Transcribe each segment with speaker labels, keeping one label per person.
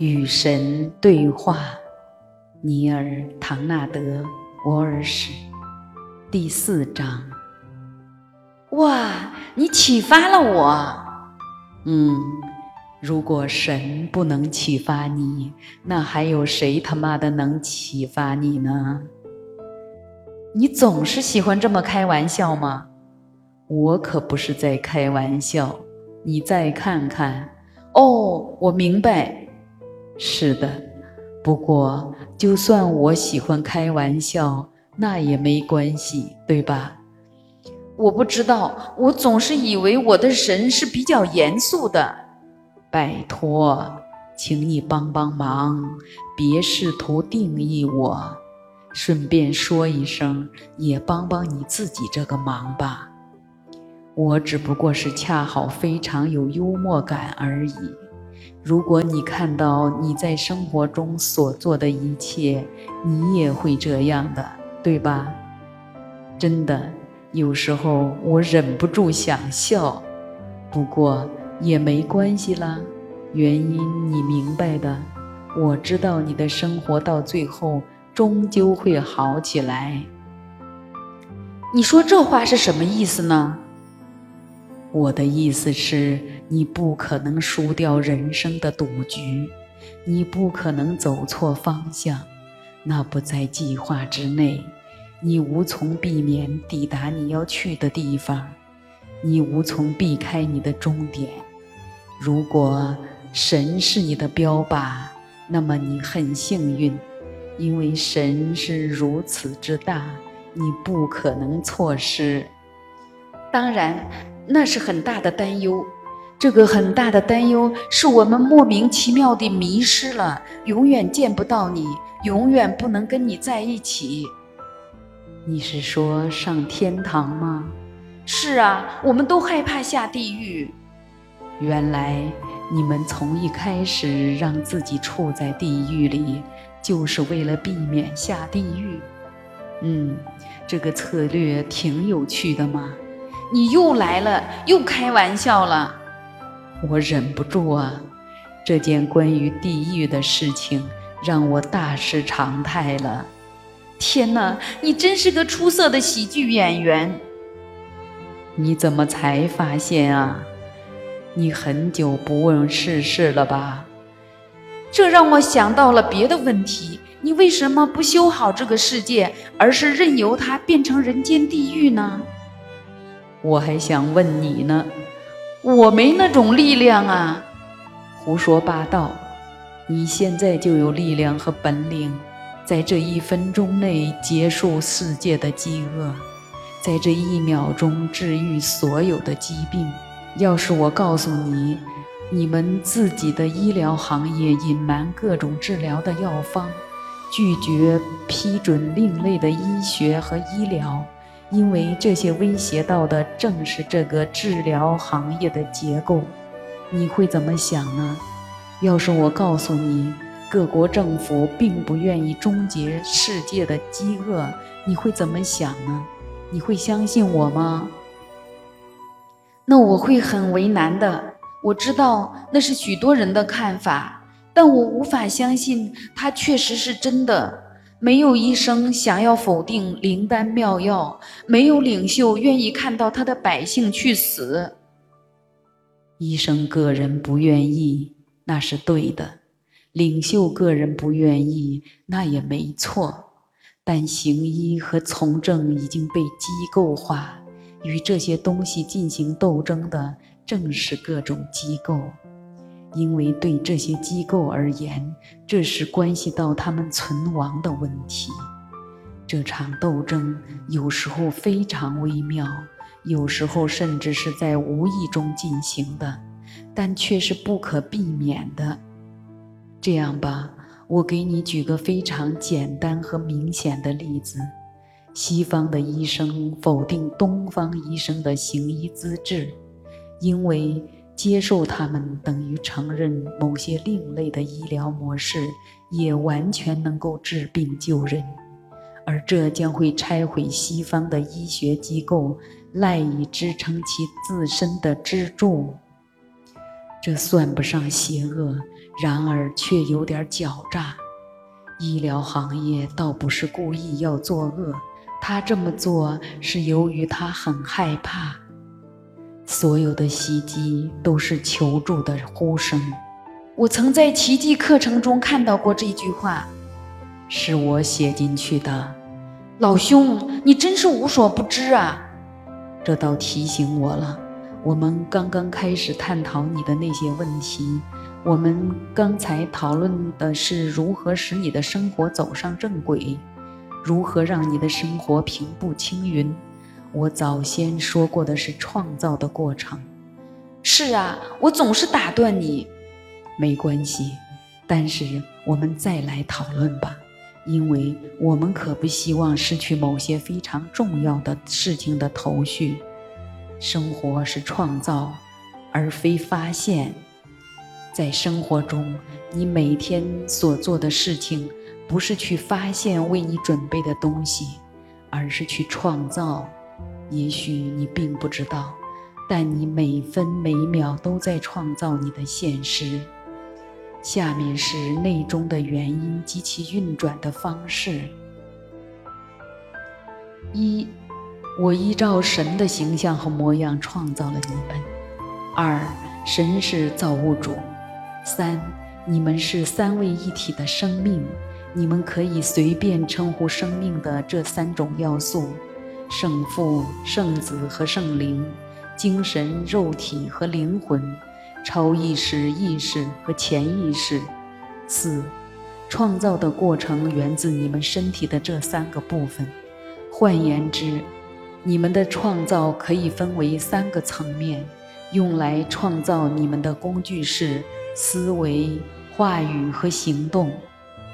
Speaker 1: 与神对话，尼尔·唐纳德·沃尔什，第四章。
Speaker 2: 哇，你启发了我。
Speaker 1: 嗯，如果神不能启发你，那还有谁他妈的能启发你呢？
Speaker 2: 你总是喜欢这么开玩笑吗？
Speaker 1: 我可不是在开玩笑。你再看看。
Speaker 2: 哦，我明白。
Speaker 1: 是的，不过就算我喜欢开玩笑，那也没关系，对吧？
Speaker 2: 我不知道，我总是以为我的神是比较严肃的。
Speaker 1: 拜托，请你帮帮忙，别试图定义我。顺便说一声，也帮帮你自己这个忙吧。我只不过是恰好非常有幽默感而已。如果你看到你在生活中所做的一切，你也会这样的，对吧？真的，有时候我忍不住想笑，不过也没关系啦。原因你明白的，我知道你的生活到最后终究会好起来。
Speaker 2: 你说这话是什么意思呢？
Speaker 1: 我的意思是，你不可能输掉人生的赌局，你不可能走错方向，那不在计划之内，你无从避免抵达你要去的地方，你无从避开你的终点。如果神是你的标靶，那么你很幸运，因为神是如此之大，你不可能错失。
Speaker 2: 当然。那是很大的担忧，这个很大的担忧是我们莫名其妙地迷失了，永远见不到你，永远不能跟你在一起。
Speaker 1: 你是说上天堂吗？
Speaker 2: 是啊，我们都害怕下地狱。
Speaker 1: 原来你们从一开始让自己处在地狱里，就是为了避免下地狱。嗯，这个策略挺有趣的嘛。
Speaker 2: 你又来了，又开玩笑了，
Speaker 1: 我忍不住啊！这件关于地狱的事情让我大失常态了。
Speaker 2: 天哪，你真是个出色的喜剧演员！
Speaker 1: 你怎么才发现啊？你很久不问世事了吧？
Speaker 2: 这让我想到了别的问题：你为什么不修好这个世界，而是任由它变成人间地狱呢？
Speaker 1: 我还想问你呢，
Speaker 2: 我没那种力量啊！
Speaker 1: 胡说八道！你现在就有力量和本领，在这一分钟内结束世界的饥饿，在这一秒钟治愈所有的疾病。要是我告诉你，你们自己的医疗行业隐瞒各种治疗的药方，拒绝批准另类的医学和医疗。因为这些威胁到的正是这个治疗行业的结构，你会怎么想呢？要是我告诉你，各国政府并不愿意终结世界的饥饿，你会怎么想呢？你会相信我吗？
Speaker 2: 那我会很为难的。我知道那是许多人的看法，但我无法相信它确实是真的。没有医生想要否定灵丹妙药，没有领袖愿意看到他的百姓去死。
Speaker 1: 医生个人不愿意，那是对的；领袖个人不愿意，那也没错。但行医和从政已经被机构化，与这些东西进行斗争的正是各种机构。因为对这些机构而言，这是关系到他们存亡的问题。这场斗争有时候非常微妙，有时候甚至是在无意中进行的，但却是不可避免的。这样吧，我给你举个非常简单和明显的例子：西方的医生否定东方医生的行医资质，因为。接受他们等于承认某些另类的医疗模式也完全能够治病救人，而这将会拆毁西方的医学机构赖以支撑其自身的支柱。这算不上邪恶，然而却有点狡诈。医疗行业倒不是故意要作恶，他这么做是由于他很害怕。所有的袭击都是求助的呼声。
Speaker 2: 我曾在奇迹课程中看到过这句话，
Speaker 1: 是我写进去的。
Speaker 2: 老兄，你真是无所不知啊！
Speaker 1: 这倒提醒我了。我们刚刚开始探讨你的那些问题。我们刚才讨论的是如何使你的生活走上正轨，如何让你的生活平步青云。我早先说过的是创造的过程。
Speaker 2: 是啊，我总是打断你。
Speaker 1: 没关系，但是我们再来讨论吧，因为我们可不希望失去某些非常重要的事情的头绪。生活是创造，而非发现。在生活中，你每天所做的事情，不是去发现为你准备的东西，而是去创造。也许你并不知道，但你每分每秒都在创造你的现实。下面是内中的原因及其运转的方式：一，我依照神的形象和模样创造了你们；二，神是造物主。三，你们是三位一体的生命，你们可以随便称呼生命的这三种要素：圣父、圣子和圣灵，精神、肉体和灵魂，超意识、意识和潜意识。四，创造的过程源自你们身体的这三个部分。换言之，你们的创造可以分为三个层面，用来创造你们的工具是。思维、话语和行动。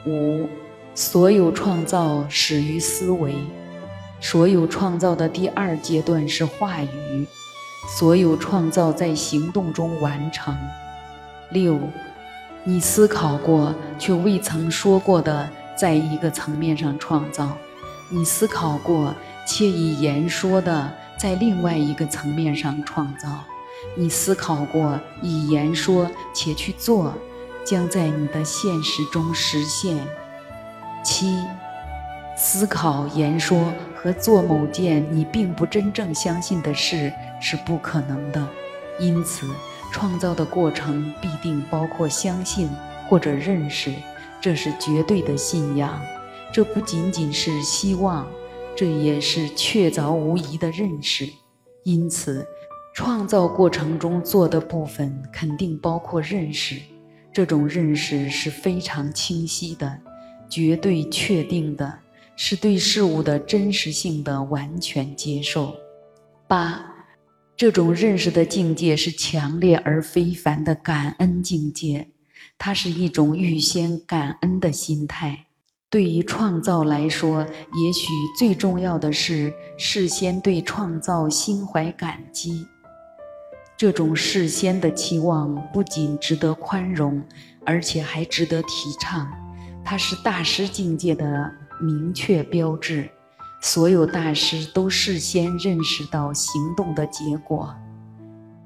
Speaker 1: 五，所有创造始于思维。所有创造的第二阶段是话语。所有创造在行动中完成。六，你思考过却未曾说过的，在一个层面上创造；你思考过且以言说的，在另外一个层面上创造。你思考过以言说且去做，将在你的现实中实现。七，思考、言说和做某件你并不真正相信的事是不可能的，因此创造的过程必定包括相信或者认识，这是绝对的信仰。这不仅仅是希望，这也是确凿无疑的认识。因此。创造过程中做的部分肯定包括认识，这种认识是非常清晰的、绝对确定的，是对事物的真实性的完全接受。八，这种认识的境界是强烈而非凡的感恩境界，它是一种预先感恩的心态。对于创造来说，也许最重要的是事先对创造心怀感激。这种事先的期望不仅值得宽容，而且还值得提倡。它是大师境界的明确标志。所有大师都事先认识到行动的结果。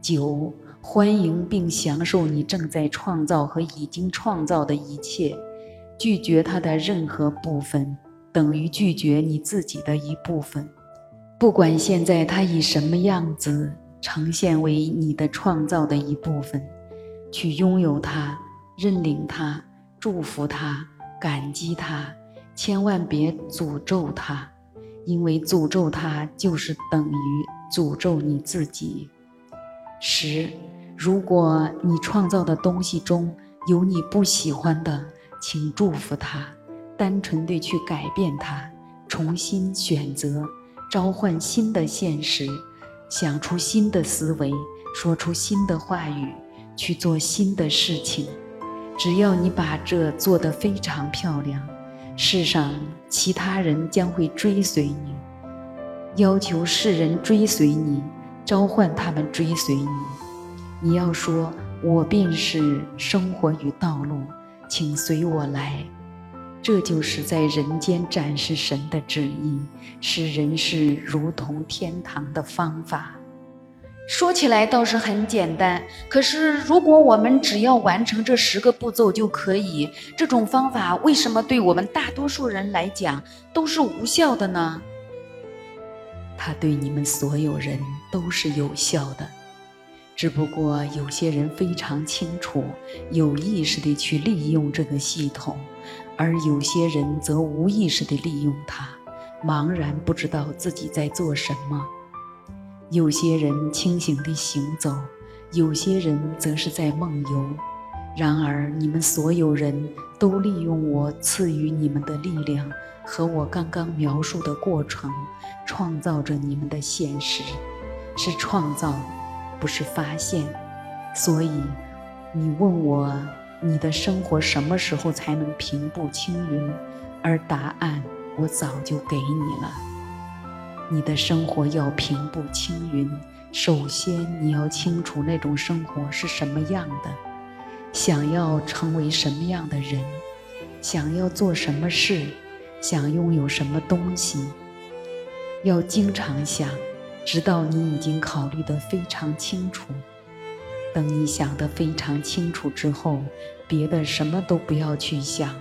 Speaker 1: 九，欢迎并享受你正在创造和已经创造的一切。拒绝它的任何部分，等于拒绝你自己的一部分。不管现在它以什么样子。呈现为你的创造的一部分，去拥有它，认领它，祝福它，感激它，千万别诅咒他，因为诅咒他就是等于诅咒你自己。十，如果你创造的东西中有你不喜欢的，请祝福他，单纯地去改变它，重新选择，召唤新的现实。想出新的思维，说出新的话语，去做新的事情。只要你把这做得非常漂亮，世上其他人将会追随你。要求世人追随你，召唤他们追随你。你要说：“我便是生活与道路，请随我来。”这就是在人间展示神的旨意，使人世如同天堂的方法。
Speaker 2: 说起来倒是很简单，可是如果我们只要完成这十个步骤就可以，这种方法为什么对我们大多数人来讲都是无效的呢？
Speaker 1: 它对你们所有人都是有效的，只不过有些人非常清楚，有意识地去利用这个系统，而有些人则无意识地利用它，茫然不知道自己在做什么。有些人清醒地行走，有些人则是在梦游。然而，你们所有人都利用我赐予你们的力量和我刚刚描述的过程，创造着你们的现实。是创造，不是发现。所以，你问我你的生活什么时候才能平步青云，而答案我早就给你了。你的生活要平步青云，首先你要清楚那种生活是什么样的，想要成为什么样的人，想要做什么事，想拥有什么东西，要经常想，直到你已经考虑得非常清楚。等你想得非常清楚之后，别的什么都不要去想，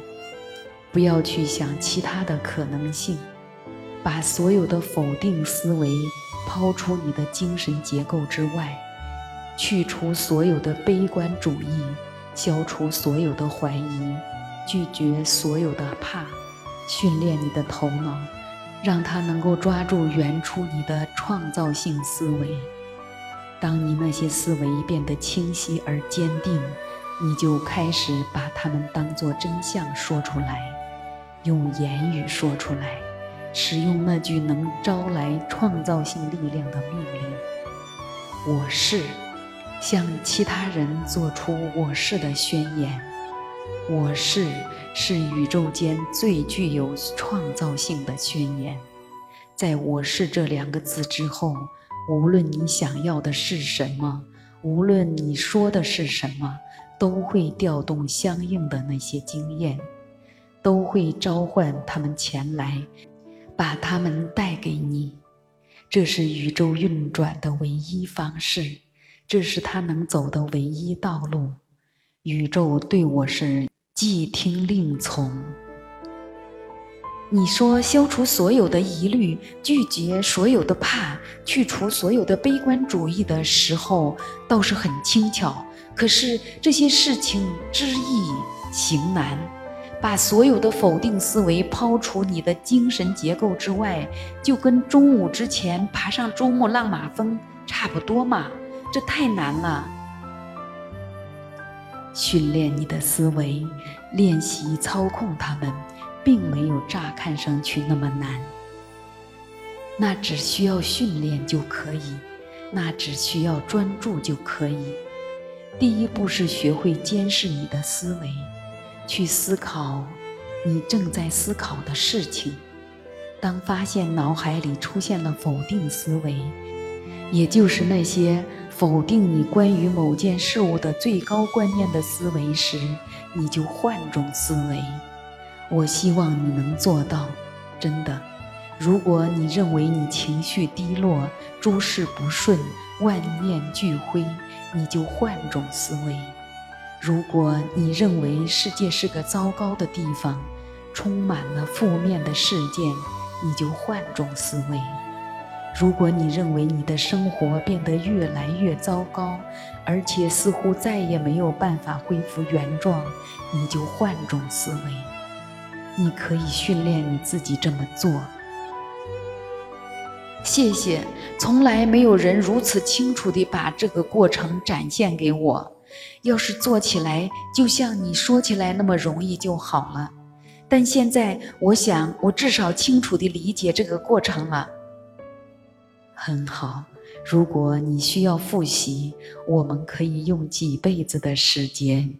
Speaker 1: 不要去想其他的可能性。把所有的否定思维抛出你的精神结构之外，去除所有的悲观主义，消除所有的怀疑，拒绝所有的怕，训练你的头脑，让它能够抓住原初你的创造性思维。当你那些思维变得清晰而坚定，你就开始把它们当作真相说出来，用言语说出来。使用那句能招来创造性力量的命令：“我是”，向其他人做出“我是”的宣言。“我是”是宇宙间最具有创造性的宣言。在我是这两个字之后，无论你想要的是什么，无论你说的是什么，都会调动相应的那些经验，都会召唤他们前来。把它们带给你，这是宇宙运转的唯一方式，这是他能走的唯一道路。宇宙对我是既听令从。你说消除所有的疑虑，拒绝所有的怕，去除所有的悲观主义的时候，倒是很轻巧。可是这些事情知易行难。把所有的否定思维抛除你的精神结构之外，就跟中午之前爬上珠穆朗玛峰差不多嘛？这太难了。训练你的思维，练习操控它们，并没有乍看上去那么难。那只需要训练就可以，那只需要专注就可以。第一步是学会监视你的思维。去思考你正在思考的事情。当发现脑海里出现了否定思维，也就是那些否定你关于某件事物的最高观念的思维时，你就换种思维。我希望你能做到，真的。如果你认为你情绪低落、诸事不顺、万念俱灰，你就换种思维。如果你认为世界是个糟糕的地方，充满了负面的事件，你就换种思维；如果你认为你的生活变得越来越糟糕，而且似乎再也没有办法恢复原状，你就换种思维。你可以训练你自己这么做。谢谢，从来没有人如此清楚地把这个过程展现给我。要是做起来就像你说起来那么容易就好了，但现在我想，我至少清楚地理解这个过程了。很好，如果你需要复习，我们可以用几辈子的时间。